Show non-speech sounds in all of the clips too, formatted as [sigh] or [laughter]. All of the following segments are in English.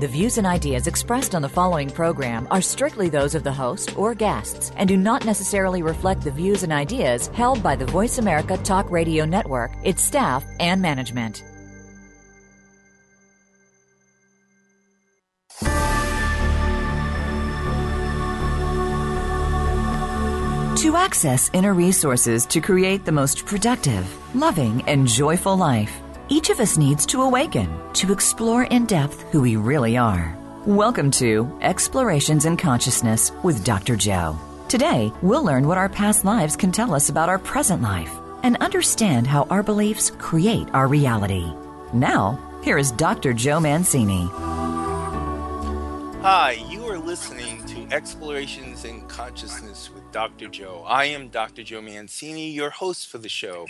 The views and ideas expressed on the following program are strictly those of the host or guests and do not necessarily reflect the views and ideas held by the Voice America Talk Radio Network, its staff, and management. To access inner resources to create the most productive, loving, and joyful life, each of us needs to awaken to explore in depth who we really are. Welcome to Explorations in Consciousness with Dr. Joe. Today, we'll learn what our past lives can tell us about our present life and understand how our beliefs create our reality. Now, here is Dr. Joe Mancini. Hi, you are listening to Explorations in Consciousness with Dr. Joe. I am Dr. Joe Mancini, your host for the show.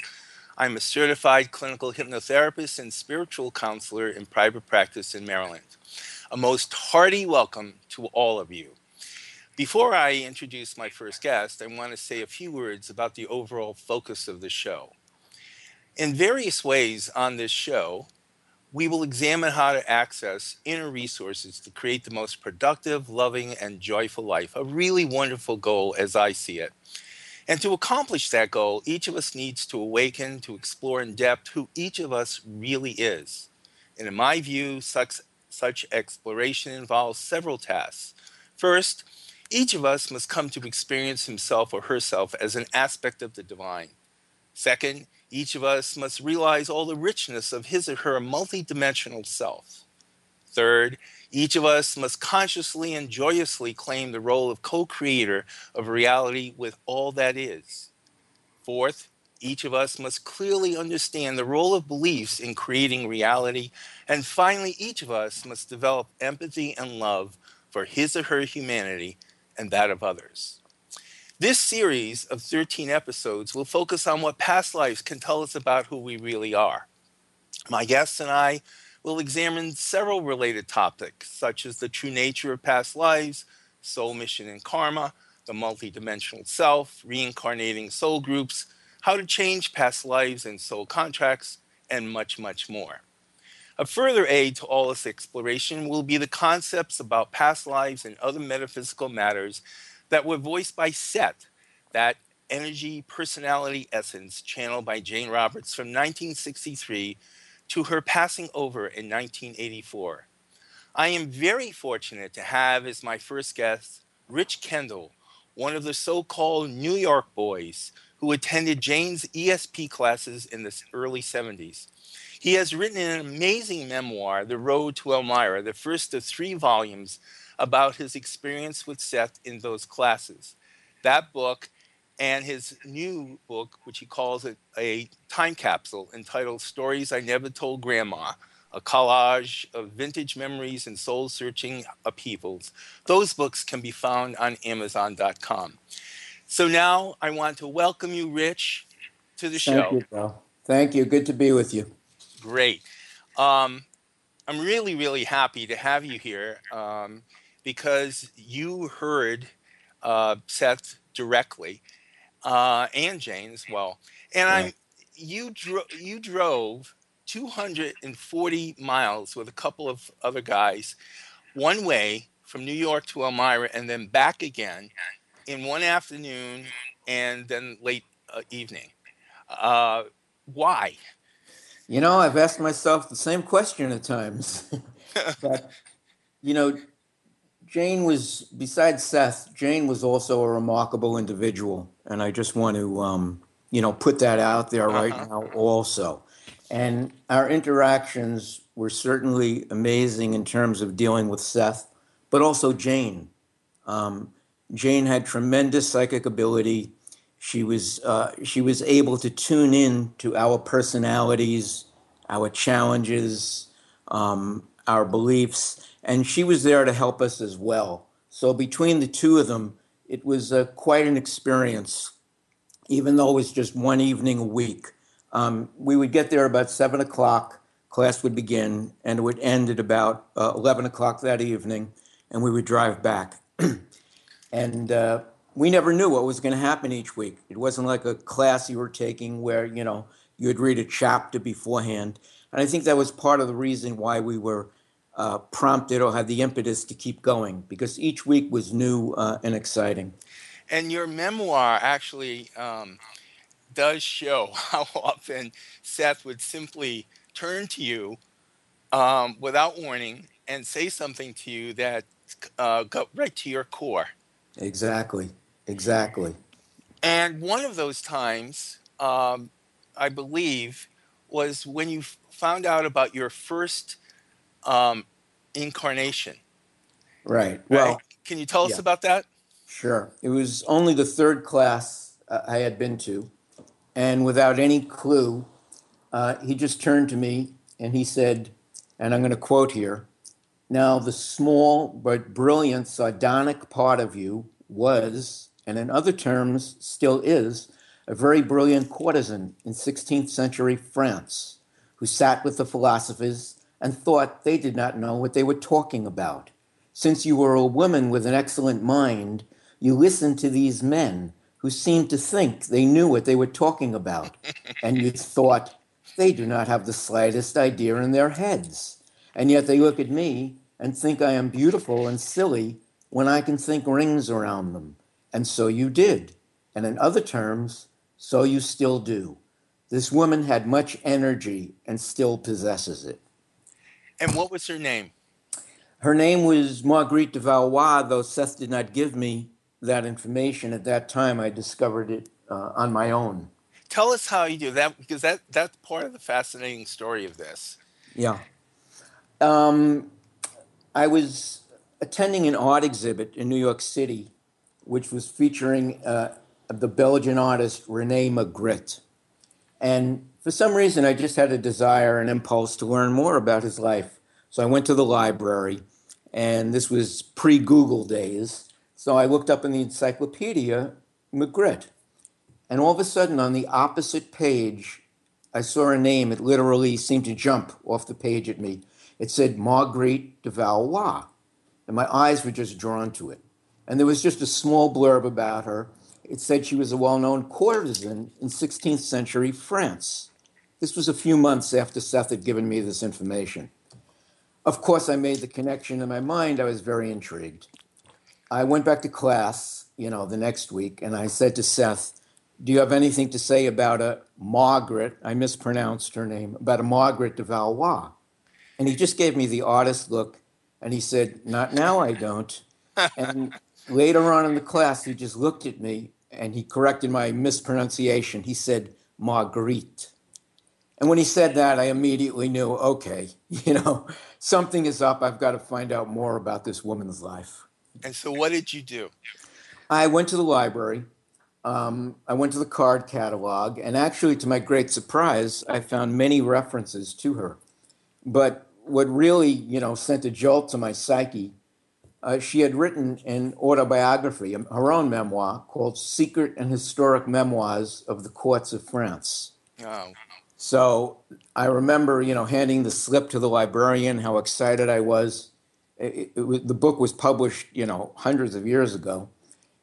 I'm a certified clinical hypnotherapist and spiritual counselor in private practice in Maryland. A most hearty welcome to all of you. Before I introduce my first guest, I want to say a few words about the overall focus of the show. In various ways on this show, we will examine how to access inner resources to create the most productive, loving, and joyful life. A really wonderful goal as I see it. And to accomplish that goal, each of us needs to awaken to explore in depth who each of us really is. And in my view, such, such exploration involves several tasks. First, each of us must come to experience himself or herself as an aspect of the divine. Second, each of us must realize all the richness of his or her multidimensional self. Third, each of us must consciously and joyously claim the role of co creator of reality with all that is. Fourth, each of us must clearly understand the role of beliefs in creating reality. And finally, each of us must develop empathy and love for his or her humanity and that of others. This series of 13 episodes will focus on what past lives can tell us about who we really are. My guests and I will examine several related topics, such as the true nature of past lives, soul mission and karma, the multidimensional self, reincarnating soul groups, how to change past lives and soul contracts, and much, much more. A further aid to all this exploration will be the concepts about past lives and other metaphysical matters that were voiced by Seth, that energy personality essence channeled by Jane Roberts from 1963 to her passing over in 1984. I am very fortunate to have as my first guest Rich Kendall, one of the so called New York boys who attended Jane's ESP classes in the early 70s. He has written an amazing memoir, The Road to Elmira, the first of three volumes about his experience with Seth in those classes. That book and his new book, which he calls a, a time capsule entitled Stories I Never Told Grandma, a collage of vintage memories and soul searching upheavals. Those books can be found on Amazon.com. So now I want to welcome you, Rich, to the show. Thank you, Joe. Thank you. Good to be with you. Great. Um, I'm really, really happy to have you here. Um, because you heard uh, Seth directly uh, and Jane as well. And yeah. I'm you drove you drove 240 miles with a couple of other guys one way from New York to Elmira and then back again in one afternoon and then late uh, evening. Uh, why? You know, I've asked myself the same question at times. [laughs] but, you know, Jane was, besides Seth, Jane was also a remarkable individual. And I just want to, um, you know, put that out there right uh-huh. now also. And our interactions were certainly amazing in terms of dealing with Seth, but also Jane. Um, Jane had tremendous psychic ability. She was uh, she was able to tune in to our personalities, our challenges, um, our beliefs, and she was there to help us as well. So between the two of them, it was uh, quite an experience, even though it was just one evening a week. Um, we would get there about seven o'clock. Class would begin, and it would end at about uh, 11 o'clock that evening, and we would drive back. [clears throat] and uh, we never knew what was going to happen each week. It wasn't like a class you were taking where, you know, you would read a chapter beforehand. And I think that was part of the reason why we were uh, prompted or had the impetus to keep going, because each week was new uh, and exciting. And your memoir actually um, does show [laughs] how often Seth would simply turn to you um, without warning and say something to you that uh, got right to your core. Exactly. Exactly. And one of those times, um, I believe, was when you found out about your first um, incarnation. Right. right? Well, can you tell us yeah. about that? Sure. It was only the third class uh, I had been to. And without any clue, uh, he just turned to me and he said, and I'm going to quote here Now, the small but brilliant sardonic part of you was, and in other terms still is, a very brilliant courtesan in 16th century France who sat with the philosophers and thought they did not know what they were talking about. Since you were a woman with an excellent mind, you listened to these men who seemed to think they knew what they were talking about, and you [laughs] thought, they do not have the slightest idea in their heads. And yet they look at me and think I am beautiful and silly when I can think rings around them. And so you did. And in other terms, so you still do. This woman had much energy and still possesses it. And what was her name? Her name was Marguerite de Valois, though Seth did not give me that information at that time. I discovered it uh, on my own. Tell us how you do that because that that's part of the fascinating story of this. Yeah. Um, I was attending an art exhibit in New York City, which was featuring uh, the Belgian artist Rene Magritte. And for some reason, I just had a desire, an impulse to learn more about his life. So I went to the library, and this was pre Google days. So I looked up in the encyclopedia Magritte. And all of a sudden, on the opposite page, I saw a name. It literally seemed to jump off the page at me. It said Marguerite de Valois. And my eyes were just drawn to it. And there was just a small blurb about her. It said she was a well known courtesan in 16th century France. This was a few months after Seth had given me this information. Of course, I made the connection in my mind. I was very intrigued. I went back to class, you know, the next week, and I said to Seth, Do you have anything to say about a Margaret? I mispronounced her name, about a Margaret de Valois. And he just gave me the oddest look, and he said, Not now, I don't. and [laughs] later on in the class, he just looked at me and he corrected my mispronunciation. He said, Marguerite. And when he said that, I immediately knew, okay, [laughs] you know, something is up. I've got to find out more about this woman's life. And so, what did you do? I went to the library. Um, I went to the card catalog, and actually, to my great surprise, I found many references to her. But what really, you know, sent a jolt to my psyche, uh, she had written an autobiography, her own memoir, called "Secret and Historic Memoirs of the Courts of France." Oh. So I remember, you know, handing the slip to the librarian, how excited I was. It, it, it, the book was published, you know, hundreds of years ago.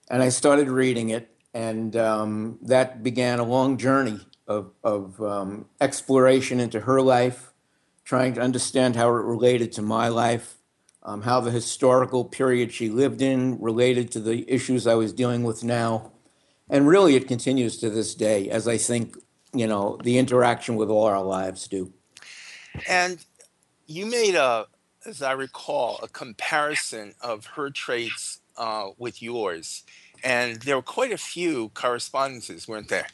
And I started reading it, and um, that began a long journey of, of um, exploration into her life, trying to understand how it related to my life, um, how the historical period she lived in related to the issues I was dealing with now. And really, it continues to this day, as I think you know the interaction with all our lives do. And you made a as i recall a comparison of her traits uh, with yours and there were quite a few correspondences weren't there?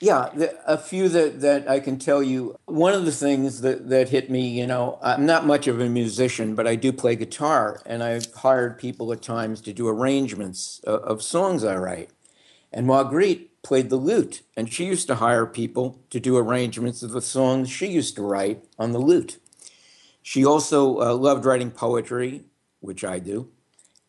Yeah a few that, that i can tell you. One of the things that, that hit me you know i'm not much of a musician but i do play guitar and i've hired people at times to do arrangements of, of songs i write. And marguerite played the lute, and she used to hire people to do arrangements of the songs she used to write on the lute. She also uh, loved writing poetry, which I do,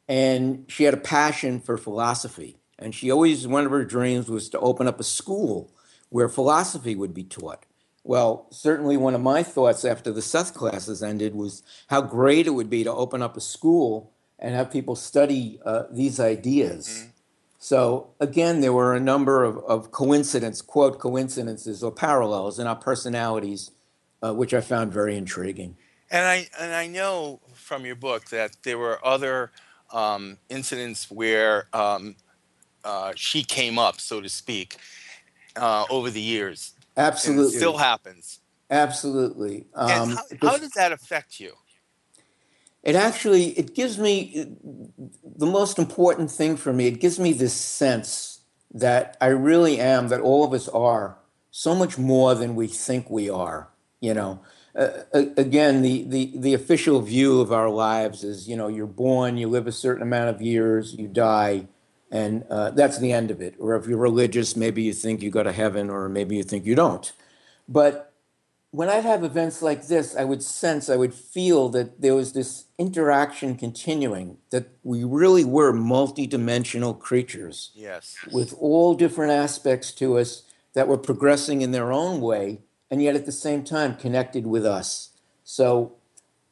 and she had a passion for philosophy. And she always, one of her dreams was to open up a school where philosophy would be taught. Well, certainly one of my thoughts after the Seth classes ended was how great it would be to open up a school and have people study uh, these ideas. Mm-hmm. So again, there were a number of, of coincidence, quote, coincidences or parallels in our personalities, uh, which I found very intriguing. And I and I know from your book that there were other um, incidents where um, uh, she came up, so to speak, uh, over the years. Absolutely, still happens. Absolutely. Um, how, how does that affect you? It actually it gives me the most important thing for me. It gives me this sense that I really am, that all of us are so much more than we think we are. You know, uh, again, the, the the official view of our lives is, you know, you're born, you live a certain amount of years, you die, and uh, that's the end of it. Or if you're religious, maybe you think you go to heaven, or maybe you think you don't. But when I'd have events like this, I would sense, I would feel that there was this interaction continuing, that we really were multidimensional creatures. Yes. With all different aspects to us that were progressing in their own way, and yet at the same time connected with us. So,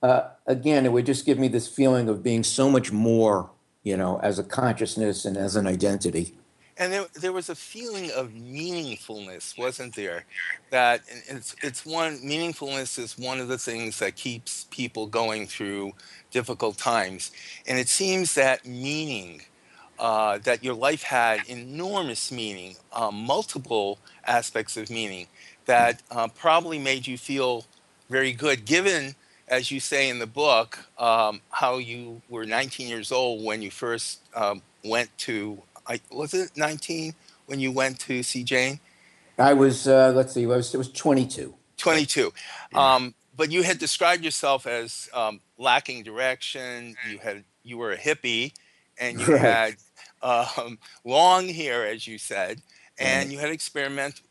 uh, again, it would just give me this feeling of being so much more, you know, as a consciousness and as an identity and there, there was a feeling of meaningfulness wasn't there? That it's, it's one meaningfulness is one of the things that keeps people going through difficult times. And it seems that meaning uh, that your life had enormous meaning um, multiple aspects of meaning that uh, probably made you feel very good given as you say in the book um, how you were 19 years old when you first um, went to I was it 19 when you went to see Jane? I was. Uh, let's see. I was. It was 22. 22. Yeah. Um, but you had described yourself as um, lacking direction. You had. You were a hippie, and you right. had um, long hair, as you said, and right. you had experiment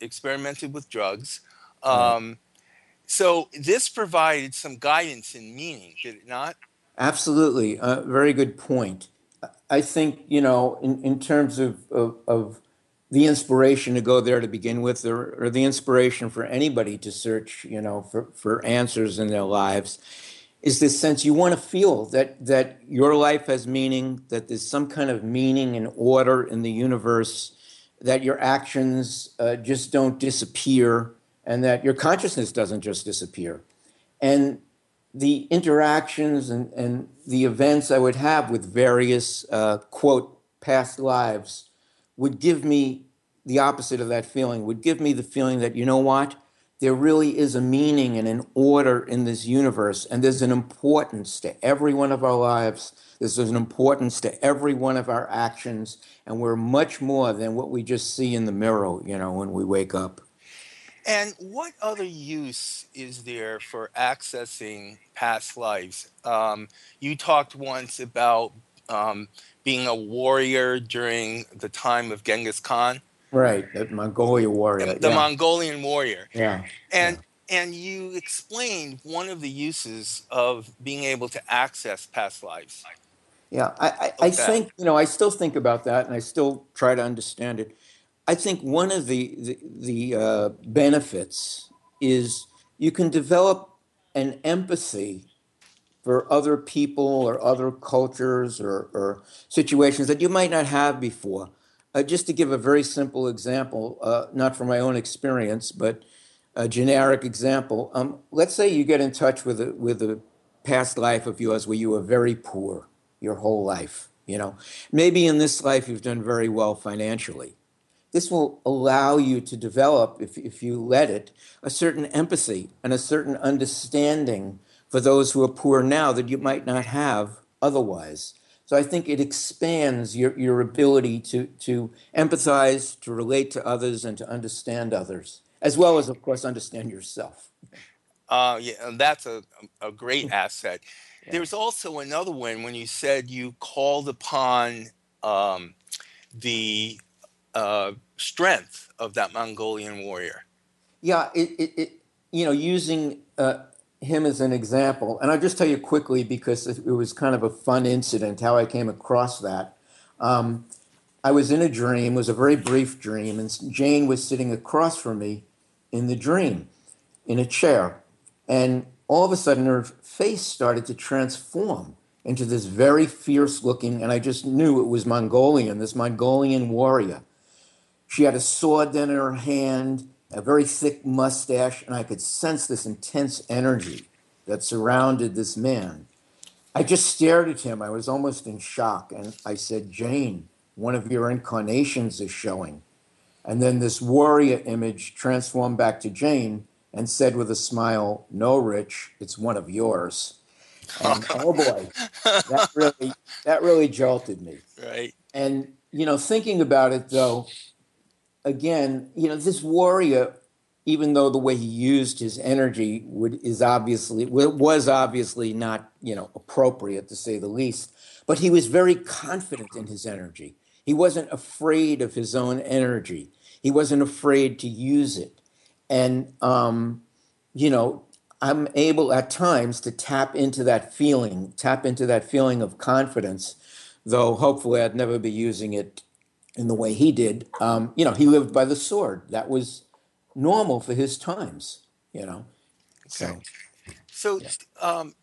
experimented with drugs. Um, so this provided some guidance and meaning, did it not? Absolutely. Uh, very good point. I think, you know, in, in terms of, of, of the inspiration to go there to begin with, or, or, the inspiration for anybody to search, you know, for, for answers in their lives, is this sense you want to feel that that your life has meaning, that there's some kind of meaning and order in the universe, that your actions uh, just don't disappear, and that your consciousness doesn't just disappear. And the interactions and, and the events I would have with various, uh, quote, past lives would give me the opposite of that feeling, would give me the feeling that, you know what? There really is a meaning and an order in this universe, and there's an importance to every one of our lives. There's an importance to every one of our actions, and we're much more than what we just see in the mirror, you know, when we wake up. And what other use is there for accessing past lives? Um, you talked once about um, being a warrior during the time of Genghis Khan. Right, the Mongolian warrior. The, yeah. Mongolian warrior. Yeah. And yeah. and you explained one of the uses of being able to access past lives. Yeah, I, I, I think you know I still think about that, and I still try to understand it. I think one of the the, the uh, benefits is you can develop an empathy for other people or other cultures or, or situations that you might not have before. Uh, just to give a very simple example, uh, not from my own experience, but a generic example. Um, let's say you get in touch with a, with a past life of yours where you were very poor your whole life. You know, maybe in this life you've done very well financially this will allow you to develop, if, if you let it, a certain empathy and a certain understanding for those who are poor now that you might not have otherwise. So I think it expands your, your ability to, to empathize, to relate to others, and to understand others, as well as, of course, understand yourself. Uh, yeah, that's a, a great [laughs] asset. Yeah. There's also another one when you said you called upon um, the uh, strength of that Mongolian warrior. Yeah, it, it, it you know, using uh, him as an example, and I'll just tell you quickly because it, was kind of a fun incident how I came across that. Um, I was in a dream, it was a very brief dream, and Jane was sitting across from me in the dream in a chair. And all of a sudden, her face started to transform into this very fierce looking, and I just knew it was Mongolian, this Mongolian warrior. She had a sword then in her hand, a very thick mustache, and I could sense this intense energy that surrounded this man. I just stared at him. I was almost in shock. And I said, Jane, one of your incarnations is showing. And then this warrior image transformed back to Jane and said with a smile, No, Rich, it's one of yours. And [laughs] oh boy, that really that really jolted me. Right. And you know, thinking about it though, again, you know, this warrior, even though the way he used his energy would is obviously was obviously not you know appropriate to say the least, but he was very confident in his energy. He wasn't afraid of his own energy. He wasn't afraid to use it, and um, you know, I'm able at times to tap into that feeling, tap into that feeling of confidence, though hopefully I'd never be using it in the way he did. Um, you know, he lived by the sword. That was normal for his times, you know. Okay. So, so yeah. um,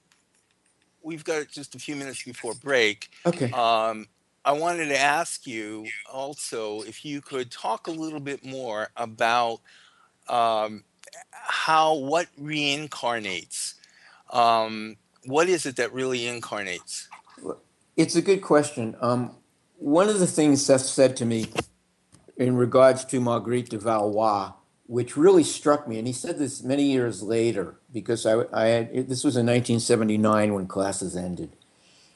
we've got just a few minutes before break. Okay. Um, I wanted to ask you also if you could talk a little bit more about um, how what reincarnates. Um, what is it that really incarnates? It's a good question. Um, one of the things Seth said to me in regards to Marguerite de Valois, which really struck me, and he said this many years later because I, I had, this was in 1979 when classes ended,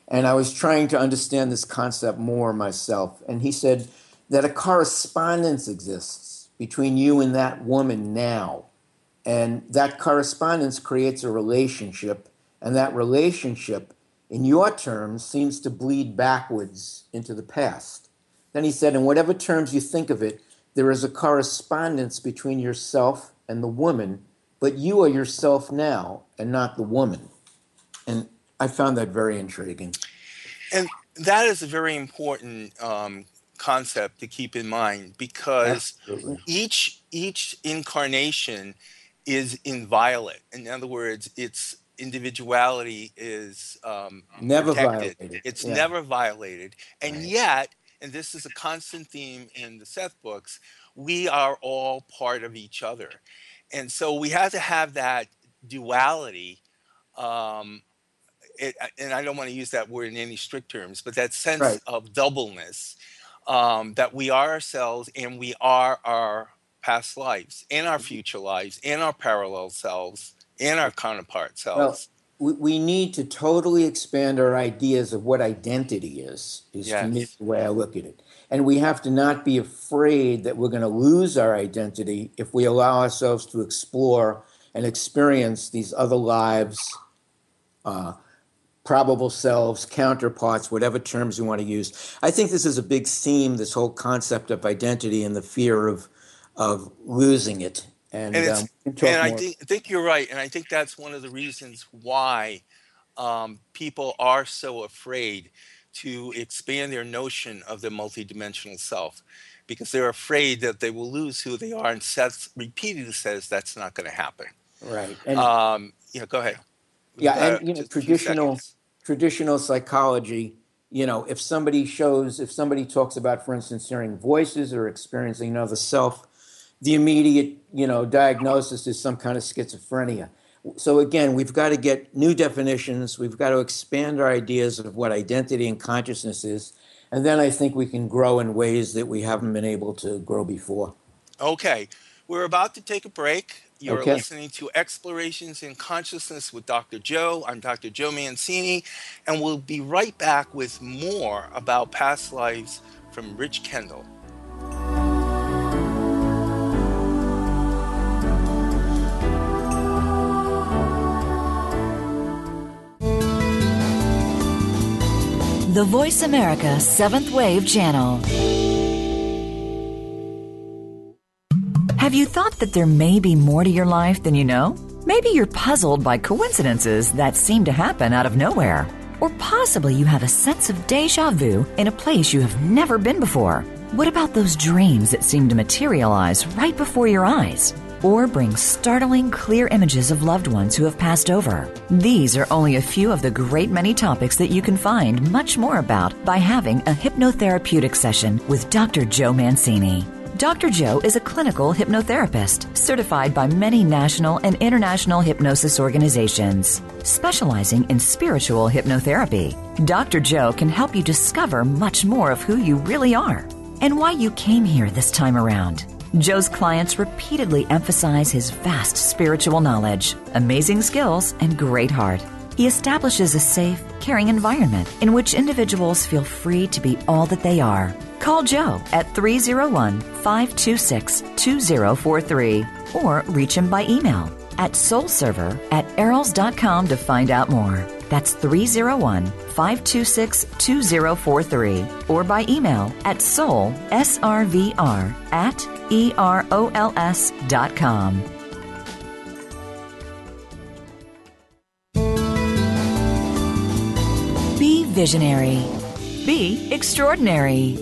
and I was trying to understand this concept more myself. And he said that a correspondence exists between you and that woman now and that correspondence creates a relationship, and that relationship, in your terms, seems to bleed backwards into the past. Then he said, in whatever terms you think of it, there is a correspondence between yourself and the woman, but you are yourself now and not the woman. And I found that very intriguing. And that is a very important um, concept to keep in mind because Absolutely. each each incarnation is inviolate. In other words, its individuality is um, never protected. violated. It's yeah. never violated, and right. yet, and this is a constant theme in the Seth books, we are all part of each other, and so we have to have that duality. Um, it, and I don't want to use that word in any strict terms, but that sense right. of doubleness um, that we are ourselves and we are our past lives, in our future lives, in our parallel selves, in our counterpart selves. Well, we, we need to totally expand our ideas of what identity is, is yes. to me the way I look at it. And we have to not be afraid that we're going to lose our identity if we allow ourselves to explore and experience these other lives, uh, probable selves, counterparts, whatever terms you want to use. I think this is a big theme, this whole concept of identity and the fear of of losing it. And, and, um, and I think, think, you're right. And I think that's one of the reasons why um, people are so afraid to expand their notion of the multidimensional self because they're afraid that they will lose who they are. And Seth repeatedly says that's not going to happen. Right. And, um, yeah, go ahead. Yeah, uh, and you know, traditional traditional psychology. You know, if somebody shows, if somebody talks about, for instance, hearing voices or experiencing another self, the immediate, you know, diagnosis is some kind of schizophrenia. So again, we've got to get new definitions. We've got to expand our ideas of what identity and consciousness is, and then I think we can grow in ways that we haven't been able to grow before. Okay, we're about to take a break. You're okay. listening to Explorations in Consciousness with Dr. Joe. I'm Dr. Joe Mancini, and we'll be right back with more about past lives from Rich Kendall. The Voice America Seventh Wave Channel. Have you thought that there may be more to your life than you know? Maybe you're puzzled by coincidences that seem to happen out of nowhere. Or possibly you have a sense of deja vu in a place you have never been before. What about those dreams that seem to materialize right before your eyes? Or bring startling, clear images of loved ones who have passed over. These are only a few of the great many topics that you can find much more about by having a hypnotherapeutic session with Dr. Joe Mancini. Dr. Joe is a clinical hypnotherapist certified by many national and international hypnosis organizations. Specializing in spiritual hypnotherapy, Dr. Joe can help you discover much more of who you really are and why you came here this time around. Joe's clients repeatedly emphasize his vast spiritual knowledge, amazing skills, and great heart. He establishes a safe, caring environment in which individuals feel free to be all that they are. Call Joe at 301 526 2043 or reach him by email at soulserver at erols.com to find out more. That's 301 526 2043 or by email at soul, S-R-V-R, at E-R-O-L-S dot com. Be visionary. Be extraordinary.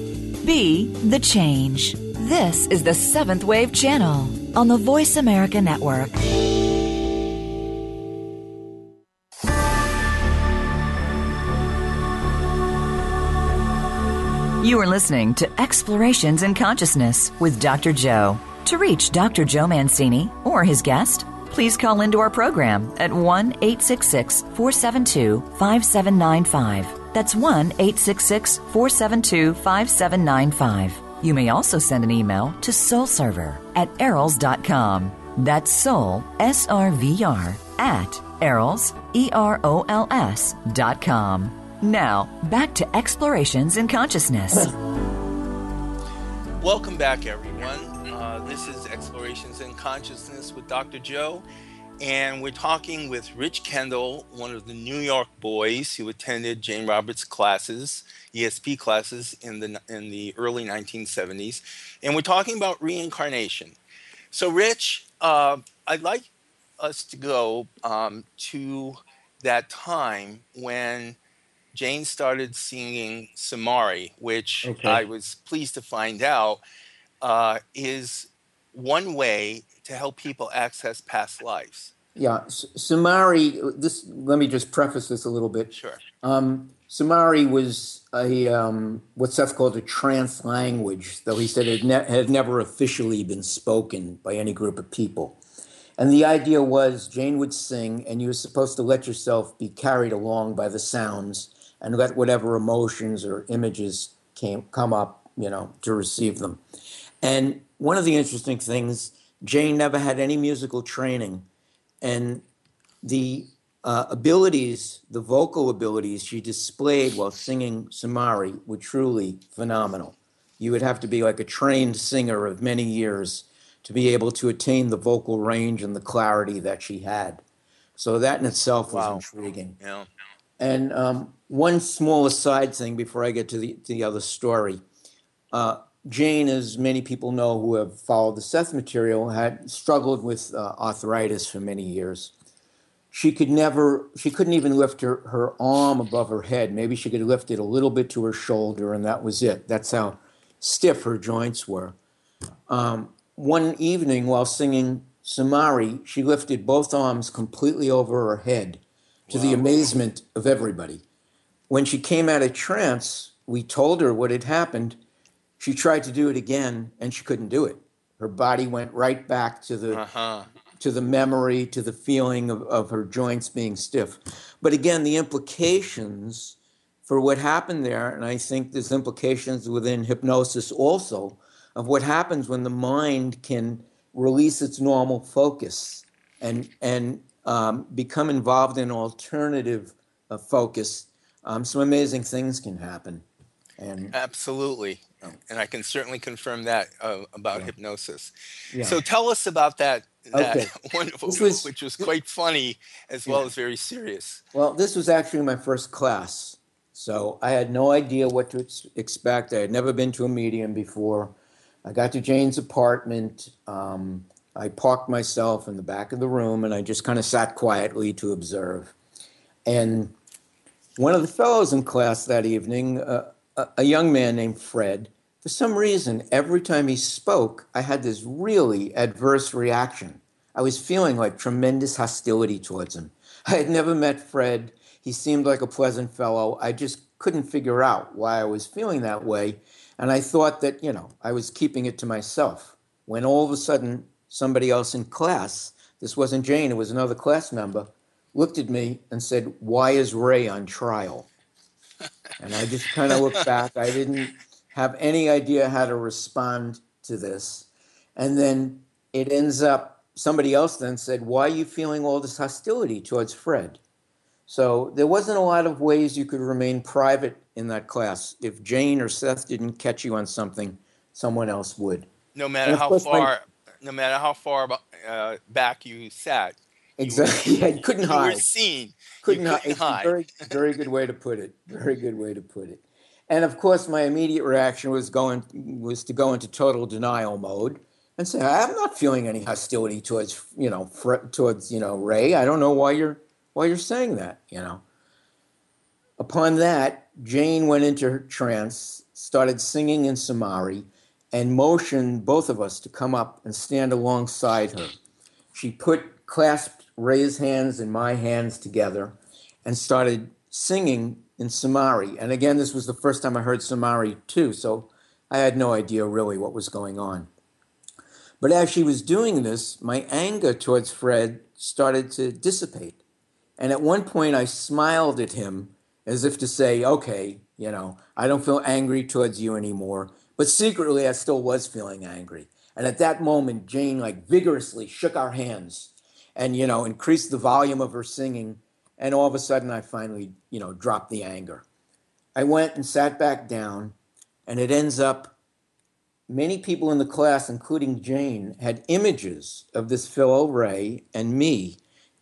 Be the change. This is the Seventh Wave Channel on the Voice America Network. You are listening to Explorations in Consciousness with Dr. Joe. To reach Dr. Joe Mancini or his guest, please call into our program at 1 866 472 5795. That's 1 866 472 5795. You may also send an email to soulserver at erols.com. That's soul, S R V R, at erols, E R O L S dot com. Now, back to Explorations in Consciousness. Welcome back, everyone. Uh, this is Explorations in Consciousness with Dr. Joe, and we're talking with Rich Kendall, one of the New York boys who attended Jane Roberts classes, ESP classes in the in the early 1970s, and we're talking about reincarnation. So, Rich, uh, I'd like us to go um, to that time when Jane started singing Sumari, which Okay. I was pleased to find out uh, is one way to help people access past lives. Yeah, S- Sumari. This. Let me just preface this a little bit. Sure. Um, Sumari was a um, what Seth called a trance language, though he said it ne- had never officially been spoken by any group of people. And the idea was Jane would sing, and you were supposed to let yourself be carried along by the sounds and let whatever emotions or images came come up, you know, to receive them. And one of the interesting things, Jane never had any musical training, and the uh, abilities, the vocal abilities she displayed while singing Sumari were truly phenomenal. You would have to be like a trained singer of many years to be able to attain the vocal range and the clarity that she had. So that in itself was Wow. intriguing. Yeah. And um, one small aside thing before I get to the, to the other story. Uh, Jane, as many people know who have followed the Seth material, had struggled with uh, arthritis for many years. She could never, she couldn't even lift her, her arm above her head. Maybe she could lift it a little bit to her shoulder, and that was it. That's how stiff her joints were. Um, one evening while singing Sumari, she lifted both arms completely over her head to the amazement of everybody. When she came out of trance, we told her what had happened. She tried to do it again and she couldn't do it. Her body went right back to the Uh huh. to the memory, to the feeling of, of her joints being stiff. But again, the implications for what happened there, and I think there's implications within hypnosis also of what happens when the mind can release its normal focus and and um, become involved in alternative uh, focus. Um, some amazing things can happen. And Absolutely. And I can certainly confirm that uh, about Yeah. hypnosis. yeah. So tell us about that. That Okay. [laughs] wonderful, was- which was quite funny as well Yeah. as very serious. Well, this was actually my first class. So I had no idea what to ex- expect. I had never been to a medium before. I got to Jane's apartment. Um, I parked myself in the back of the room and I just kind of sat quietly to observe. And one of the fellows in class that evening, uh, a, a young man named Fred, for some reason, every time he spoke, I had this really adverse reaction. I was feeling like tremendous hostility towards him. [laughs] I had never met Fred. He seemed like a pleasant fellow. I just couldn't figure out why I was feeling that way. And I thought that, you know, I was keeping it to myself. When all of a sudden, somebody else in class, this wasn't Jane, it was another class member, looked at me and said, Why is Ray on trial? And I just kind of looked back. I didn't have any idea how to respond to this. And then it ends up, somebody else then said, Why are you feeling all this hostility towards Fred? So there wasn't a lot of ways you could remain private in that class. If Jane or Seth didn't catch you on something, someone else would. No matter how far, my, no matter how far uh, back you sat. Exactly. You, were, [laughs] yeah, you couldn't you hide. Were seen. Couldn't, you couldn't hide. Very, very good way to put it. Very good way to put it. And of course, my immediate reaction was going was to go into total denial mode and say, "I'm not feeling any hostility towards you know towards you know Ray. I don't know why you're why you're saying that." You know. Upon that, Jane went into her trance, started singing in Sumari, and motioned both of us to come up and stand alongside her. She put clasped Ray's hands and my hands together and started singing in Sumari. And again, this was the first time I heard Sumari too, so I had no idea really what was going on. But as she was doing this, my anger towards Fred started to dissipate. And at one point, I smiled at him as if to say, okay, you know, I don't feel angry towards you anymore. But secretly, I still was feeling angry. And at that moment, Jane like vigorously shook our hands and, you know, increased the volume of her singing and all of a sudden, I finally, you know, dropped the anger. I went and sat back down, and it ends up many people in the class, including Jane, had images of this fellow Ray and me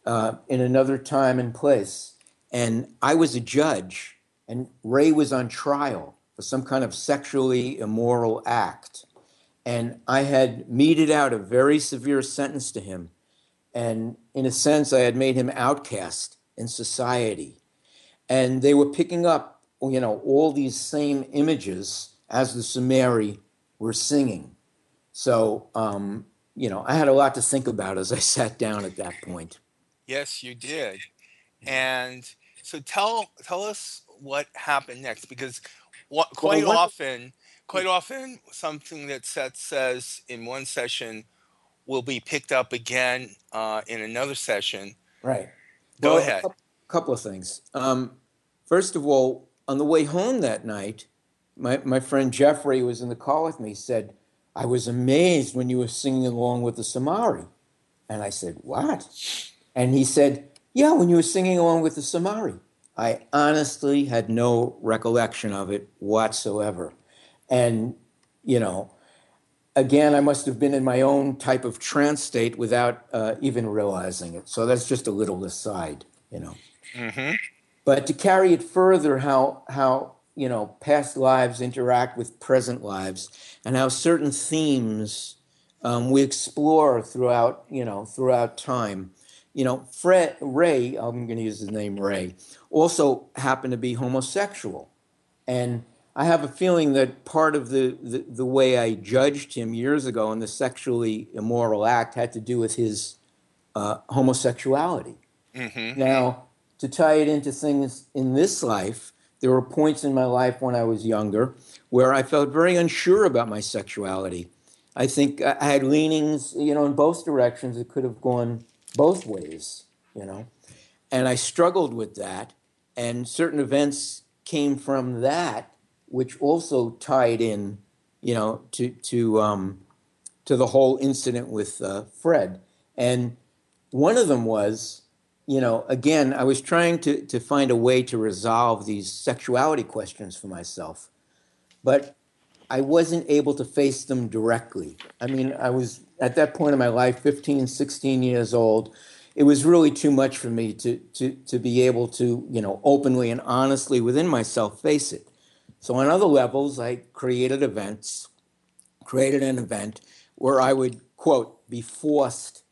uh, in another time and place. And I was a judge, and Ray was on trial for some kind of sexually immoral act. And I had meted out a very severe sentence to him. And in a sense, I had made him outcast in society. And they were picking up, you know, all these same images as the Sumari were singing. So, um, you know, I had a lot to think about as I [laughs] sat down at that point. Yes, you did. And so tell tell us what happened next because what, quite well, what, often quite often something that Seth says in one session will be picked up again uh, in another session. Right. Go well, ahead. A couple of things. Um, first of all, on the way home that night, my, my friend Jeffrey was in the car with me, said, I was amazed when you were singing along with the Sumari. And I said, What? And he said, Yeah, when you were singing along with the Sumari. I honestly had no recollection of it whatsoever. And, you know, again, I must have been in my own type of trance state without uh, even realizing it. So that's just a little aside, you know. Mm-hmm. But to carry it further, how how you know past lives interact with present lives, and how certain themes um, we explore throughout you know throughout time. You know, Fred Ray, I'm going to use his name Ray, also happened to be homosexual, and I have a feeling that part of the, the, the, way I judged him years ago in the sexually immoral act had to do with his uh, homosexuality. Mm-hmm. Now, to tie it into things in this life, there were points in my life when I was younger where I felt very unsure about my sexuality. I think I had leanings, you know, in both directions. It could have gone both ways, you know. And I struggled with that. And certain events came from that which also tied in, you know, to to um, to the whole incident with uh, Fred. And one of them was, you know, again, I was trying to to find a way to resolve these sexuality questions for myself, but I wasn't able to face them directly. I mean, I was at that point in my life, 15, 16 years old. It was really too much for me to, to, to be able to, you know, openly and honestly within myself face it. So on other levels, I created events, created an event where I would, quote, be forced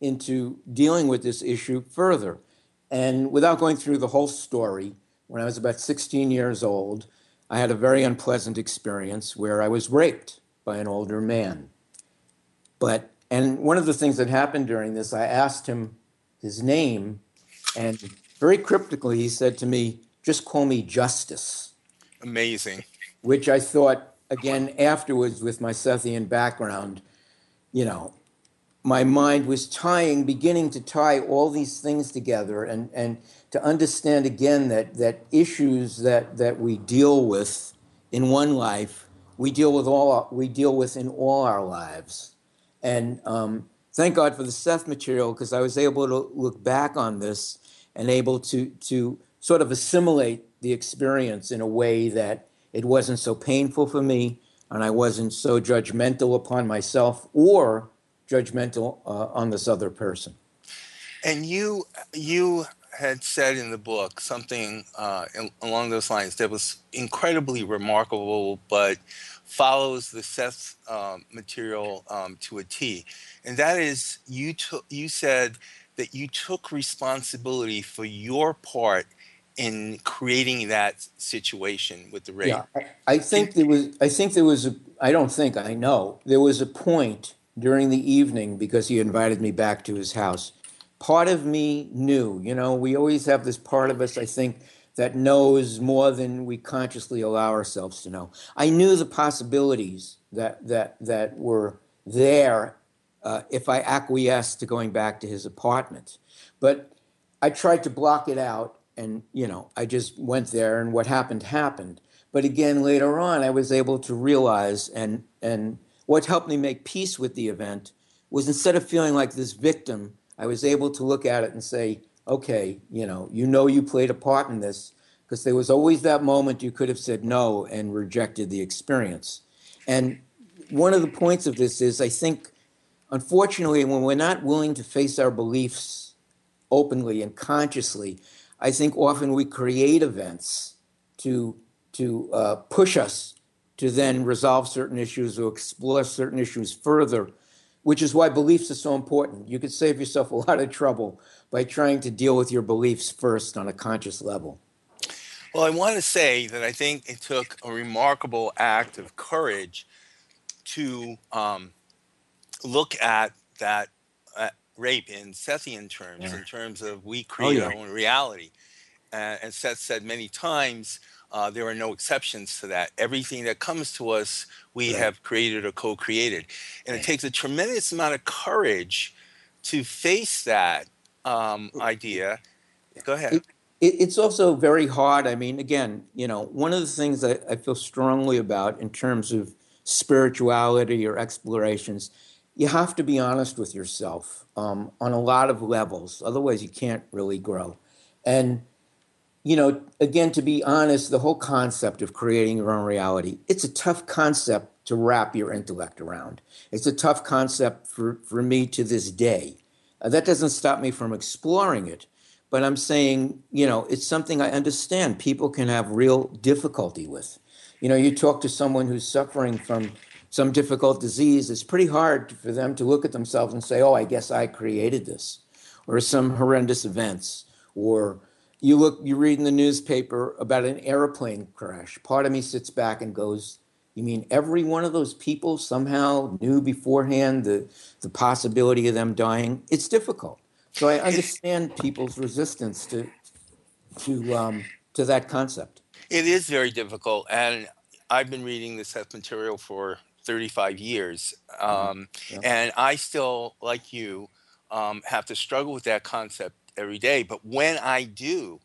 into dealing with this issue further. And without going through the whole story, when I was about 16 years old, I had a very unpleasant experience where I was raped by an older man. But, and one of the things that happened during this, I asked him his name, and very cryptically, he said to me, just call me Justice. Amazing. Which I thought, again, afterwards with my Sethian background, you know, my mind was tying, beginning to tie all these things together and, and to understand again that, that issues that, that we deal with in one life, we deal with all we deal with in all our lives. And um, thank God for the Seth material because I was able to look back on this and able to, to sort of assimilate the experience in a way that it wasn't so painful for me and I wasn't so judgmental upon myself or judgmental uh, on this other person. And you you had said in the book something uh, along those lines that was incredibly remarkable, but follows the Seth um, material um, to a T, and that is you took you said that you took responsibility for your part in creating that situation with the rape. Yeah, I, I think there was. I think there was a. I don't think I know. There was a point during the evening because he invited me back to his house. Part of me knew, you know, we always have this part of us, I think, that knows more than we consciously allow ourselves to know. I knew the possibilities that that that were there uh, if I acquiesced to going back to his apartment, but I tried to block it out, and you know, I just went there, and what happened happened. But again, later on, I was able to realize and and what helped me make peace with the event was instead of feeling like this victim, I was able to look at it and say, okay, you know, you know you played a part in this because there was always that moment you could have said no and rejected the experience. And one of the points of this is I think, unfortunately, when we're not willing to face our beliefs openly and consciously, I think often we create events to to uh, push us to then resolve certain issues or explore certain issues further, which is why beliefs are so important. You could save yourself a lot of trouble by trying to deal with your beliefs first on a conscious level. Well, I want to say that I think it took a remarkable act of courage to um, look at that uh, rape in Sethian terms, yeah. in terms of we oh, create oh, yeah. our own reality. Uh, and Seth said many times, uh, there are no exceptions to that. Everything that comes to us, we right. have created or co created. And it takes a tremendous amount of courage to face that um, idea. Go ahead. It, it, it's also very hard. I mean, again, you know, one of the things that I feel strongly about in terms of spirituality or explorations, you have to be honest with yourself um, on a lot of levels. Otherwise, you can't really grow. And you know, again, to be honest, the whole concept of creating your own reality, it's a tough concept to wrap your intellect around. It's a tough concept for, for me to this day. Uh, that doesn't stop me from exploring it, but I'm saying, you know, it's something I understand people can have real difficulty with. You know, you talk to someone who's suffering from some difficult disease, it's pretty hard for them to look at themselves and say, oh, I guess I created this, or some horrendous events, or you look you read in the newspaper about an airplane crash part of me sits back and goes you mean every one of those people somehow knew beforehand the the possibility of them dying it's difficult so i understand people's resistance to to um, to that concept it is very difficult and i've been reading this seth material for 35 years mm-hmm. um, yeah. and i still like you um, have to struggle with that concept every day. But when I do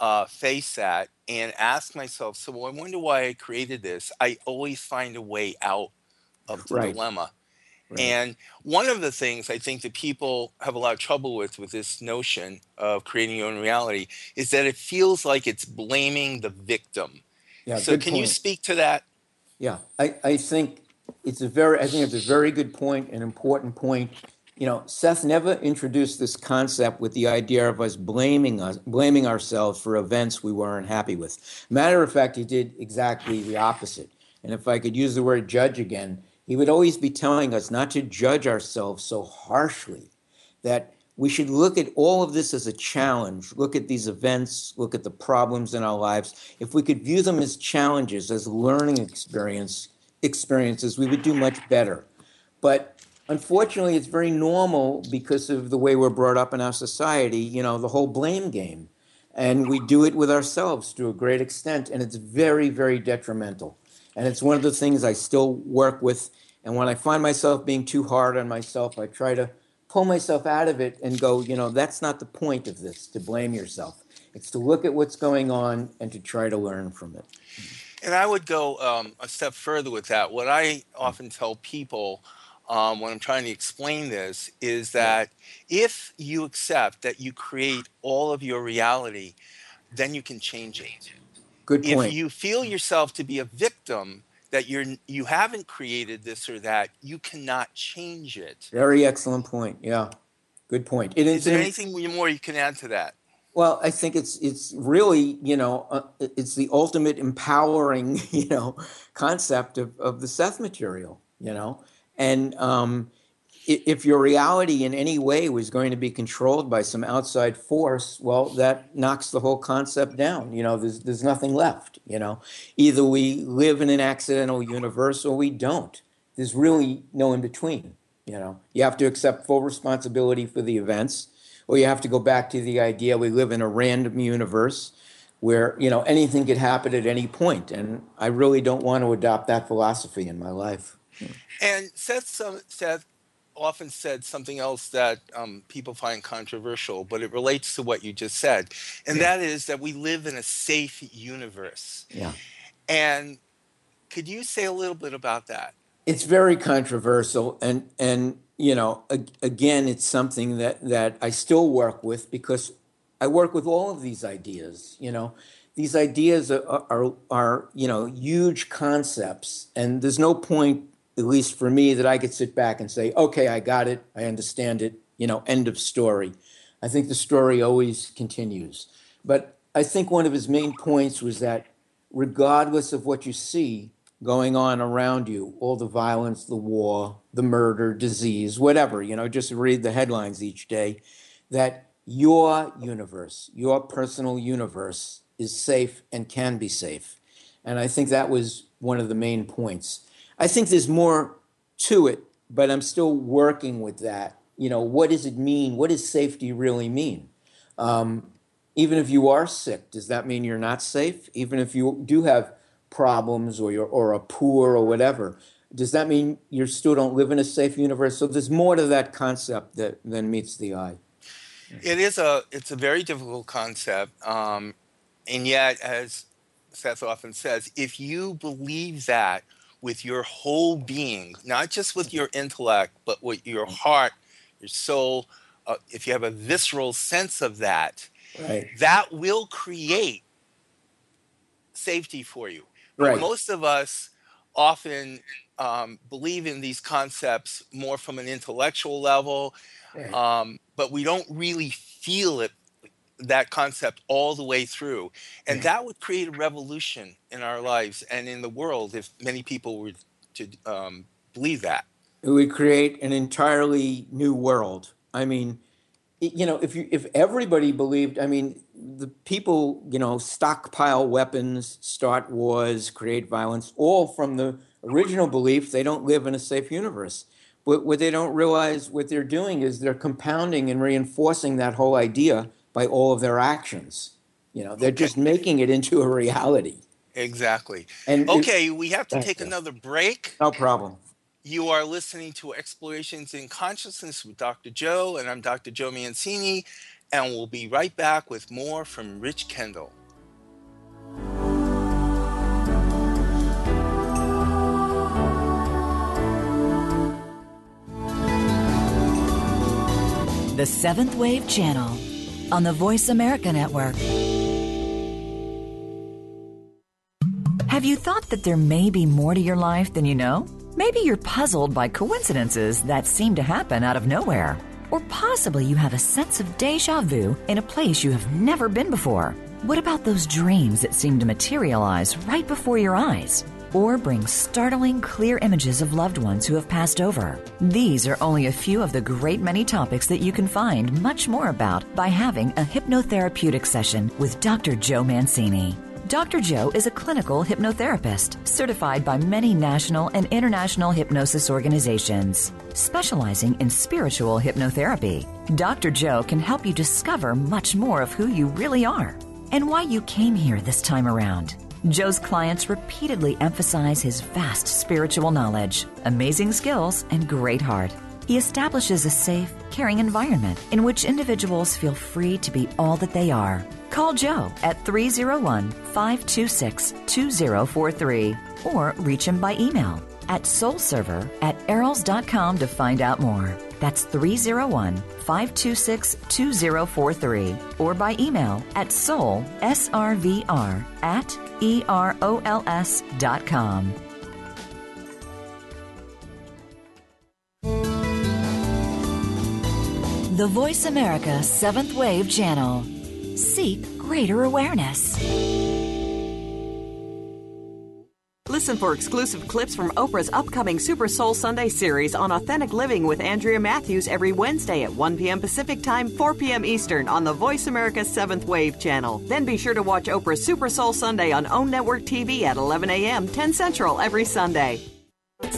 uh, face that and ask myself, so well, I wonder why I created this, I always find a way out of the right. dilemma. Right. And one of the things I think that people have a lot of trouble with with this notion of creating your own reality is that it feels like it's blaming the victim. Yeah, so can point. you speak to that? Yeah, I, I think it's a very I think it's a very good point, an important point you know, Seth never introduced this concept with the idea of us blaming us, blaming ourselves for events we weren't happy with. Matter of fact, he did exactly the opposite. And if I could use the word judge again, he would always be telling us not to judge ourselves so harshly. That we should look at all of this as a challenge. Look at these events, look at the problems in our lives. If we could view them as challenges, as learning experience experiences, we would do much better. But unfortunately, it's very normal because of the way we're brought up in our society, you know, the whole blame game. And we do it with ourselves to a great extent, and it's very, very detrimental. And it's one of the things I still work with. And when I find myself being too hard on myself, I try to pull myself out of it and go, you know, that's not the point of this to blame yourself. It's to look at what's going on and to try to learn from it. And I would go um, a step further with that. What I often tell people um, when I'm trying to explain this is that if you accept that you create all of your reality, then you can change it. Good point. If you feel yourself to be a victim, that you're you haven't created this or that, you cannot change it. Very excellent point. Yeah, good point. It is, is there anything more you can add to that? Well, I think it's it's really you know uh, it's the ultimate empowering [laughs] you know concept of of the Seth material. You know, and um, if your reality in any way was going to be controlled by some outside force, well, that knocks the whole concept down. You know, there's there's nothing left. You know, either we live in an accidental universe or we don't. There's really no in between. You know, you have to accept full responsibility for the events, or you have to go back to the idea we live in a random universe where you know anything could happen at any point. And I really don't want to adopt that philosophy in my life. And Seth, Seth often said something else that um, people find controversial, but it relates to what you just said, and yeah. that is that we live in a safe universe. Yeah. And could you say a little bit about that? It's very controversial, and and you know, again, it's something that that I still work with because I work with all of these ideas. You know, these ideas are, are, are you know huge concepts, and there's no point at least for me, that I could sit back and say, okay, I got it, I understand it, you know, end of story. I think the story always continues. But I think one of his main points was that regardless of what you see going on around you, all the violence, the war, the murder, disease, whatever, you know, just read the headlines each day, that your universe, your personal universe is safe and can be safe. And I think that was one of the main points. I think there's more to it, but I'm still working with that. You know, what does it mean? What does safety really mean? Um, even if you are sick, does that mean you're not safe? Even if you do have problems or you're or a poor or whatever, does that mean you still don't live in a safe universe? So there's more to that concept that than meets the eye. It is a it's a very difficult concept, um, and yet, as Seth often says, if you believe that with your whole being, not just with your intellect, but with your mm. heart, your soul. Uh, if you have a visceral sense of that, right. that will create safety for you. Right. Most of us often um, believe in these concepts more from an intellectual level, um, but we don't really feel it that concept all the way through. And that would create a revolution in our lives and in the world if many people were to um, believe that. It would create an entirely new world. I mean, you know, if you if everybody believed, I mean, the people, you know, stockpile weapons, start wars, create violence, all from the original belief they don't live in a safe universe. But what they don't realize what they're doing is they're compounding and reinforcing that whole idea by all of their actions. You know, they're okay. just making it into a reality. Exactly. And okay, it, we have to take another break. No problem. You are listening to Explorations in Consciousness with Dr. Joe, and I'm Dr. Joe Mancini, and we'll be right back with more from Rich Kendall. The Seventh Wave Channel on the Voice America Network. Have you thought that there may be more to your life than you know? Maybe you're puzzled by coincidences that seem to happen out of nowhere. Or possibly you have a sense of deja vu in a place you have never been before. What about those dreams that seem to materialize right before your eyes? Or bring startling, clear images of loved ones who have passed over. These are only a few of the great many topics that you can find much more about by having a hypnotherapeutic session with Dr. Joe Mancini. Dr. Joe is a clinical hypnotherapist certified by many national and international hypnosis organizations, specializing in spiritual hypnotherapy. Dr. Joe can help you discover much more of who you really are and why you came here this time around. Joe's clients repeatedly emphasize his vast spiritual knowledge, amazing skills, and great heart. He establishes a safe, caring environment in which individuals feel free to be all that they are Call Joe at 301 526 2043 or reach him by email at soulserver at erols.com to find out more. That's 301 526 2043 or by email at soul, S-R-V-R, at E-R-O-L-S dot com. The Voice America Seventh Wave Channel. Seek greater awareness. Listen for exclusive clips from Oprah's upcoming Super Soul Sunday series on authentic living with Andrea Matthews every Wednesday at 1 p.m. Pacific Time, 4 p.m. Eastern on the Voice America 7th Wave channel. Then be sure to watch Oprah's Super Soul Sunday on OWN Network TV at 11 a.m., 10 Central every Sunday.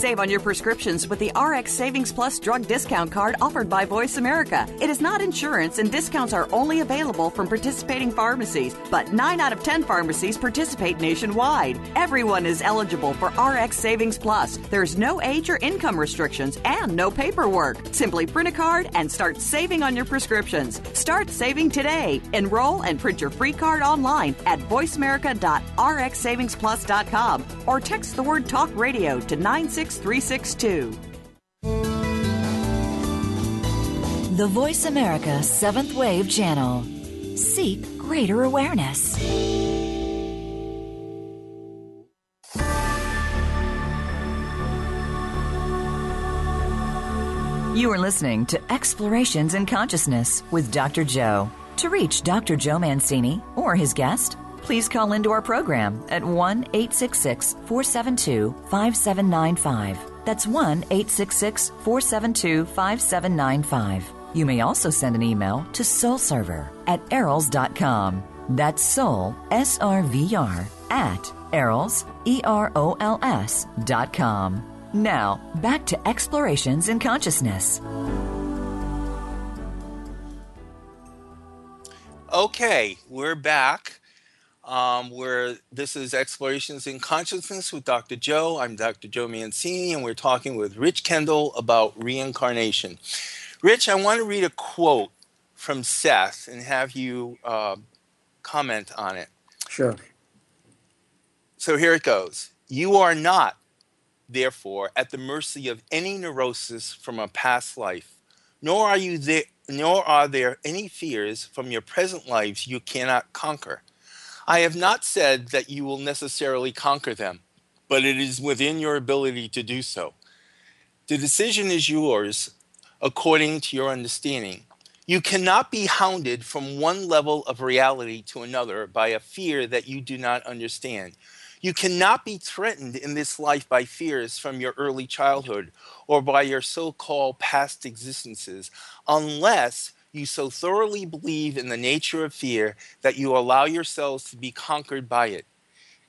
Save on your prescriptions with the RX Savings Plus drug discount card offered by Voice America. It is not insurance, and discounts are only available from participating pharmacies, but 9 out of 10 pharmacies participate nationwide. Everyone is eligible for RX Savings Plus. There's no age or income restrictions and no paperwork. Simply print a card and start saving on your prescriptions. Start saving today. Enroll and print your free card online at voiceamerica.rxsavingsplus.com or text the word talk radio to 9 96362. The Voice America 7th Wave Channel. Seek greater awareness. You are listening to Explorations in Consciousness with Dr. Joe. To reach Dr. Joe Mancini or his guest, please call into our program at 1 866 472 5795. That's 1 866 472 5795. You may also send an email to soulserver at erols.com. That's soul, S R V R, at erols, E R O L S dot com. Now, back to explorations in consciousness. Okay, we're back. Um, where this is Explorations in Consciousness with Dr. Joe. I'm Dr. Joe Mancini, and we're talking with Rich Kendall about reincarnation. Rich, I want to read a quote from Seth and have you uh, comment on it. Sure. So here it goes. You are not, therefore, at the mercy of any neurosis from a past life, nor are you there, nor are there any fears from your present lives you cannot conquer. I have not said that you will necessarily conquer them, but it is within your ability to do so. The decision is yours according to your understanding. You cannot be hounded from one level of reality to another by a fear that you do not understand. You cannot be threatened in this life by fears from your early childhood or by your so called past existences unless you so thoroughly believe in the nature of fear that you allow yourselves to be conquered by it.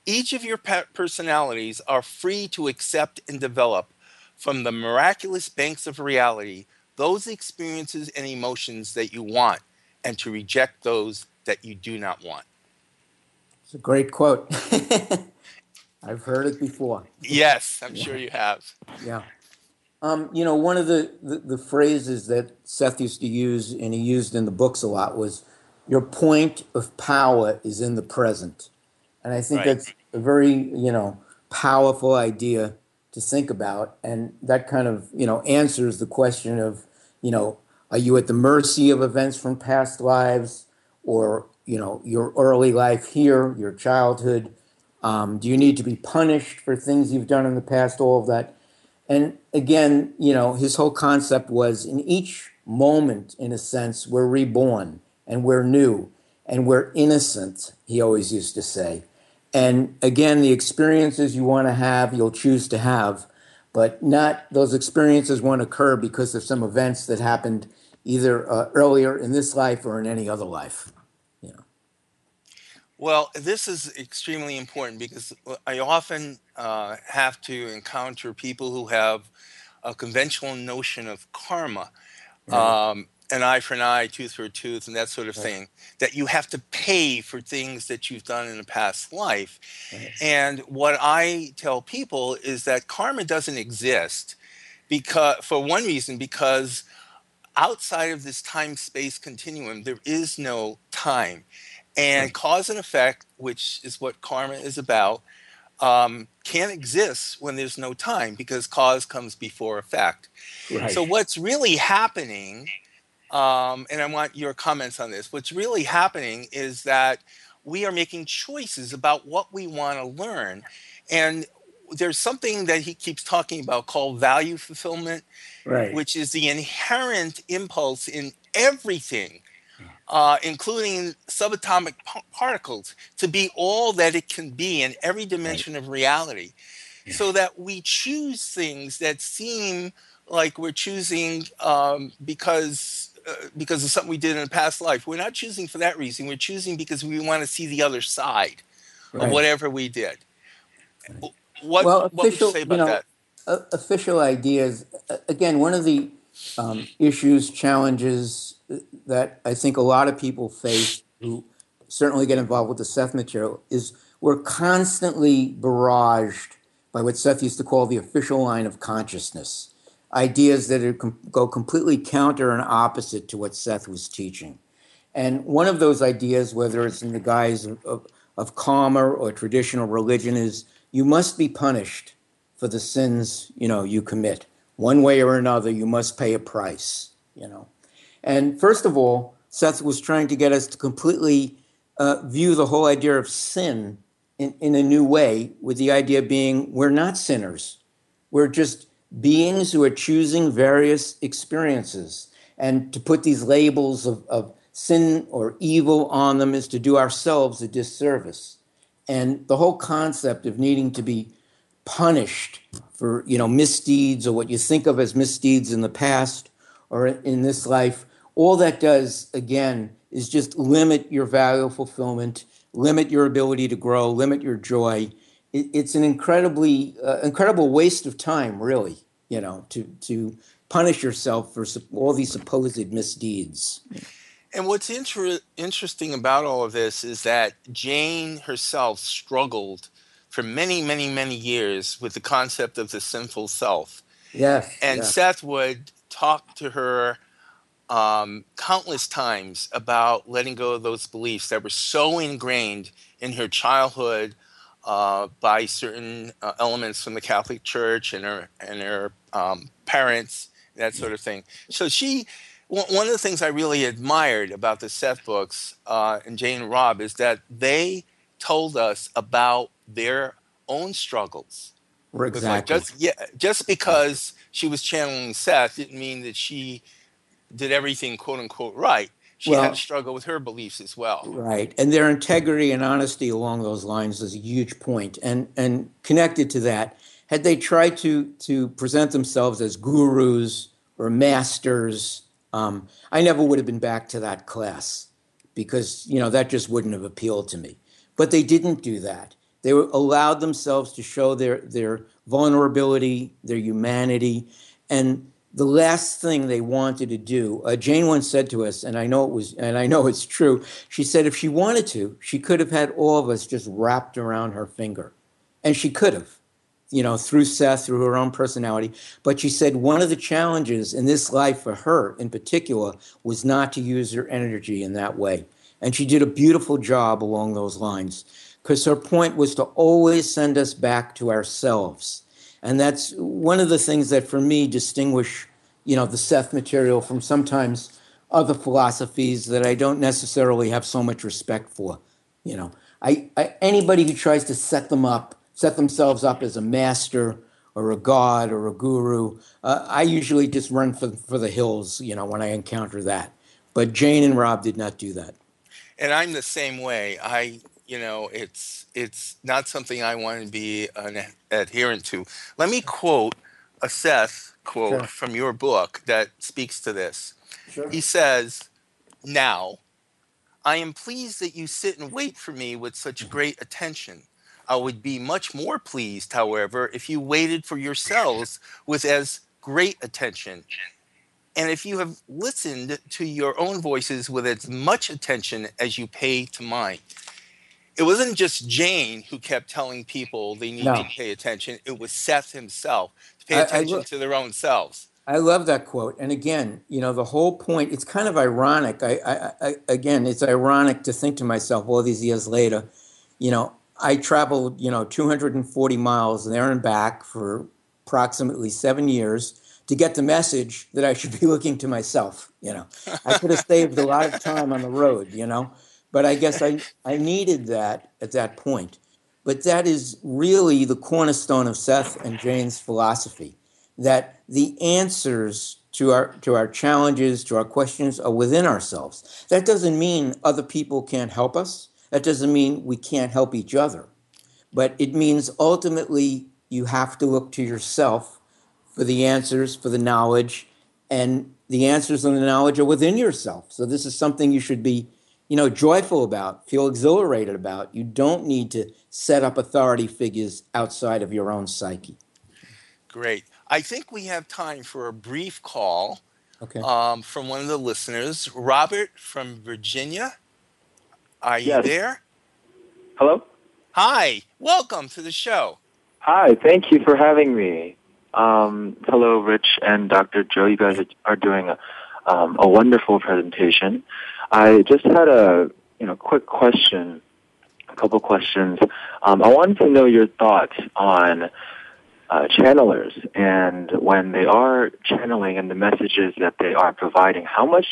Each of your personalities are free to accept and develop from the miraculous banks of reality those experiences and emotions that you want and to reject those that you do not want. It's a great quote. [laughs] I've heard it before. Yes, I'm yeah. sure you have. Yeah. Um, you know, one of the, the, the, phrases that Seth used to use and he used in the books a lot was, your point of power is in the present. And I think right. that's a very, you know, powerful idea to think about. And that kind of, you know, answers the question of, you know, are you at the mercy of events from past lives or, you know, your early life here, your childhood? Um, do you need to be punished for things you've done in the past? All of that and again, you know, his whole concept was in each moment, in a sense, we're reborn and we're new and we're innocent, he always used to say. And again, the experiences you want to have, you'll choose to have, but not those experiences won't occur because of some events that happened either uh, earlier in this life or in any other life. Well, this is extremely important because I often uh, have to encounter people who have a conventional notion of karma. Right. Um, an eye for an eye, tooth for a tooth, and that sort of right. thing. That you have to pay for things that you've done in a past life. Right. And what I tell people is that karma doesn't exist because, for one reason, because outside of this time space continuum, there is no time. And cause and effect, which is what karma is about, um, can't exist when there's no time because cause comes before effect. Right. So, what's really happening um, and I want your comments on this. What's really happening is that we are making choices about what we want to learn. And there's something that he keeps talking about called value fulfillment, right. which is the inherent impulse in everything, uh, including subatomic p- particles, to be all that it can be in every dimension right. of reality. Yeah. So that we choose things that seem like we're choosing um, because uh, because of something we did in a past life. We're not choosing for that reason. We're choosing because we want to see the other side right. of whatever we did. What, well, what official, would you say about you know, that? Uh, official ideas. Again, one of the um, issues, challenges that I think a lot of people face who certainly get involved with the Seth material is we're constantly barraged by what Seth used to call the official line of consciousness ideas that are, go completely counter and opposite to what Seth was teaching. And one of those ideas, whether it's in the guise of, of, of karma or traditional religion, is you must be punished for the sins you know you commit. One way or another, you must pay a price. You know, and first of all, Seth was trying to get us to completely uh, view the whole idea of sin in, in a new way, with the idea being we're not sinners. We're just beings who are choosing various experiences. And to put these labels of, of sin or evil on them is to do ourselves a disservice. And the whole concept of needing to be punished for you know misdeeds or what you think of as misdeeds in the past or in this life all that does again is just limit your value fulfillment limit your ability to grow limit your joy it, it's an incredibly uh, incredible waste of time, really. You know, to to punish yourself for all these supposed misdeeds. And what's inter- interesting about all of this is that Jane herself struggled for many, many, many years with the concept of the sinful self. Yes. And yes. Seth would talk to her um, countless times about letting go of those beliefs that were so ingrained in her childhood uh, by certain uh, elements from the Catholic Church and her and her um, parents, that sort of thing. So she, one of the things I really admired about the Seth books uh, and Jane and Rob is that they told us about their own struggles. Exactly. Like just yeah, just because she was channeling Seth didn't mean that she did everything quote unquote right she well, had to struggle with her beliefs as well. Right. And their integrity and honesty along those lines is a huge point. And and connected to that, had they tried to to present themselves as gurus or masters, um, I never would have been back to that class because you know that just wouldn't have appealed to me. But they didn't do that. They were, allowed themselves to show their their vulnerability, their humanity, and the last thing they wanted to do. Uh, Jane once said to us, and I know it was, and I know it's true. She said if she wanted to, she could have had all of us just wrapped around her finger, and she could have, you know, through Seth, through her own personality. But she said one of the challenges in this life for her, in particular, was not to use her energy in that way, and she did a beautiful job along those lines, because her point was to always send us back to ourselves and that's one of the things that for me distinguish you know the seth material from sometimes other philosophies that i don't necessarily have so much respect for you know. I, I anybody who tries to set them up set themselves up as a master or a god or a guru uh, i usually just run for, for the hills you know when i encounter that. But jane and rob did not do that. And i'm the same way. I you know, it's it's not something I want to be an adherent to. Let me quote a Seth quote Sure. from your book that speaks to this. Sure. He says, Now, I am pleased that you sit and wait for me with such great attention. I would be much more pleased, however, if you waited for yourselves with as great attention. And if you have listened to your own voices with as much attention as you pay to mine. It wasn't just Jane who kept telling people they need No. to pay attention, it was Seth himself to pay I- I attention to their own selves. I love that quote. And again, you know, the whole point, it's kind of ironic. I, I, I again, it's ironic to think to myself all these years later, you know, I traveled, you know, 240 miles there and back for approximately seven years to get the message that I should be [laughs] looking to myself. You know, I could have saved a lot of time on the road, you know, but I guess I, I needed that at that point. But that is really the cornerstone of Seth and Jane's philosophy that the answers to our to our challenges, to our questions are within ourselves. That doesn't mean other people can't help us. That doesn't mean we can't help each other. But it means ultimately you have to look to yourself for the answers, for the knowledge, and the answers and the knowledge are within yourself. So this is something you should be, you know, joyful about, feel exhilarated about. You don't need to set up authority figures outside of your own psyche. Great. I think we have time for a brief call Okay. um, from one of the listeners, Robert from Virginia. Are you Yes. there? Hello? Hi, welcome to the show. Hi, thank you for having me. Um, hello, Rich and Dr. Joe. You guys are, are doing a, um, a wonderful presentation. I just had a you know quick question, a couple questions. Um, I wanted to know your thoughts on uh, channelers and when they are channeling and the messages that they are providing. How much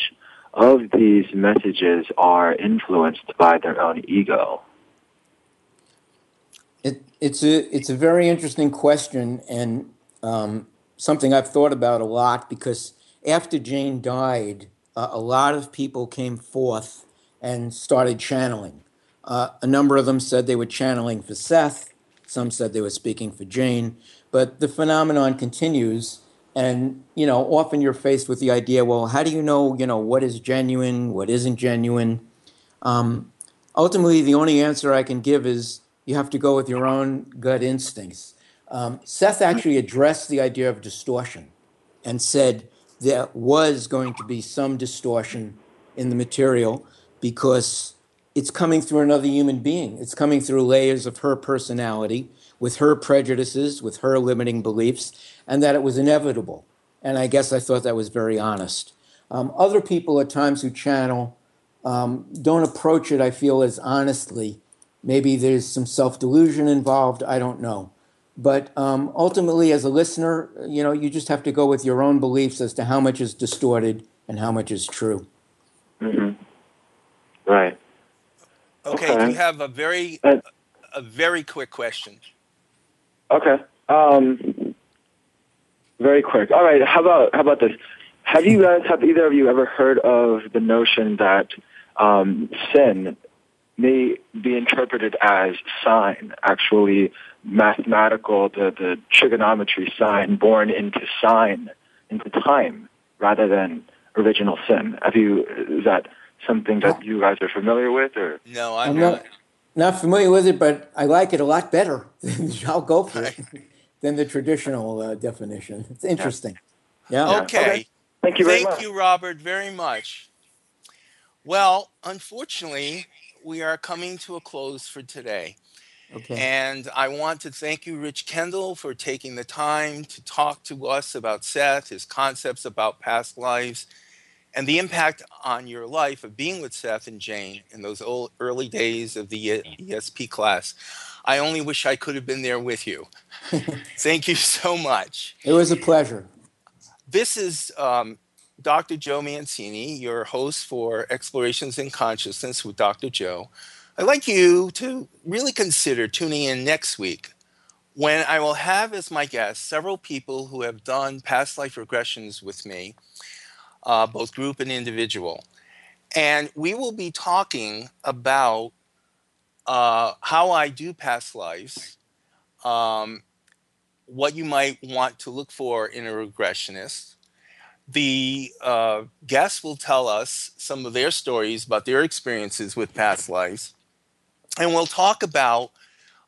of these messages are influenced by their own ego? It, it's a it's a very interesting question and um, something I've thought about a lot because after Jane died, uh, a lot of people came forth and started channeling. Uh, a number of them said they were channeling for Seth. Some said they were speaking for Jane. But the phenomenon continues, and you know, often you're faced with the idea: well, how do you know, you know, what is genuine, what isn't genuine? Um, ultimately, the only answer I can give is you have to go with your own gut instincts. Um, Seth actually addressed the idea of distortion and said there was going to be some distortion in the material because it's coming through another human being. It's coming through layers of her personality, with her prejudices, with her limiting beliefs, and that it was inevitable. And I guess I thought that was very honest. Um, other people at times who channel um, don't approach it, I feel, as honestly. Maybe there's some self delusion involved. I don't know. But um, ultimately, as a listener, you know, you just have to go with your own beliefs as to how much is distorted and how much is true. hmm Right. Okay, Okay. you have a very Uh, a very quick question. Okay. Um, very quick. All right. How about how about this? Have you guys have either of you ever heard of the notion that um, sin may be interpreted as sine, actually mathematical, the the trigonometry sine born into sign into time rather than original sin? Have you? Is that something that you guys are familiar with, or No, I'm, I'm not. not, not familiar with it, but I like it a lot better. [laughs] I'll go for it [laughs] than the traditional uh, definition. It's interesting. Yeah. Okay. Okay. Thank you very much. Thank much. you, Robert, very much. Well, unfortunately, we are coming to a close for today. Okay. And I want to thank you, Rich Kendall, for taking the time to talk to us about Seth, his concepts about past lives, and the impact on your life of being with Seth and Jane in those old, early days of the ESP class. I only wish I could have been there with you. [laughs] thank you so much. It was a pleasure. This is um, Dr. Joe Mancini, your host for Explorations in Consciousness with Dr. Joe. I'd like you to really consider tuning in next week when I will have as my guests several people who have done past life regressions with me, uh, both group and individual. And we will be talking about uh, how I do past lives, um, what you might want to look for in a regressionist. The uh, guests will tell us some of their stories about their experiences with past lives. And we'll talk about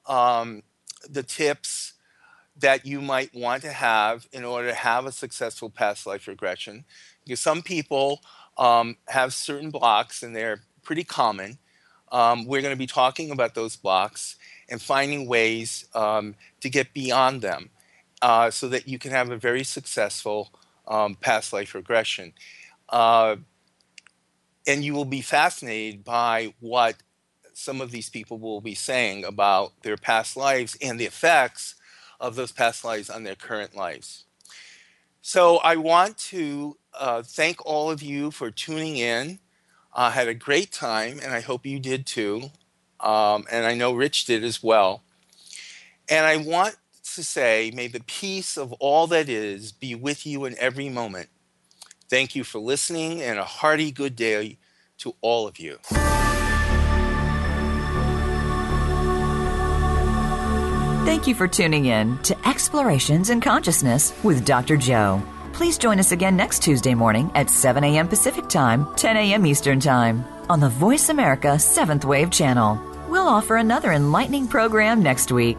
um, the tips that you might want to have in order to have a successful past life regression. Because some people um, have certain blocks and they're pretty common. Um, we're going to be talking about those blocks and finding ways um, to get beyond them uh, so that you can have a very successful um, past life regression. Uh, and you will be fascinated by what some of these people will be saying about their past lives and the effects of those past lives on their current lives. So I want to uh, thank all of you for tuning in. I uh, had a great time, and I hope you did too. Um, and I know Rich did as well. And I want to say, may the peace of all that is be with you in every moment. Thank you for listening, and a hearty good day to all of you. Thank you for tuning in to Explorations in Consciousness with Dr. Joe. Please join us again next Tuesday morning at 7 a.m. Pacific Time, 10 a.m. Eastern Time on the Voice America 7th Wave channel. We'll offer another enlightening program next week.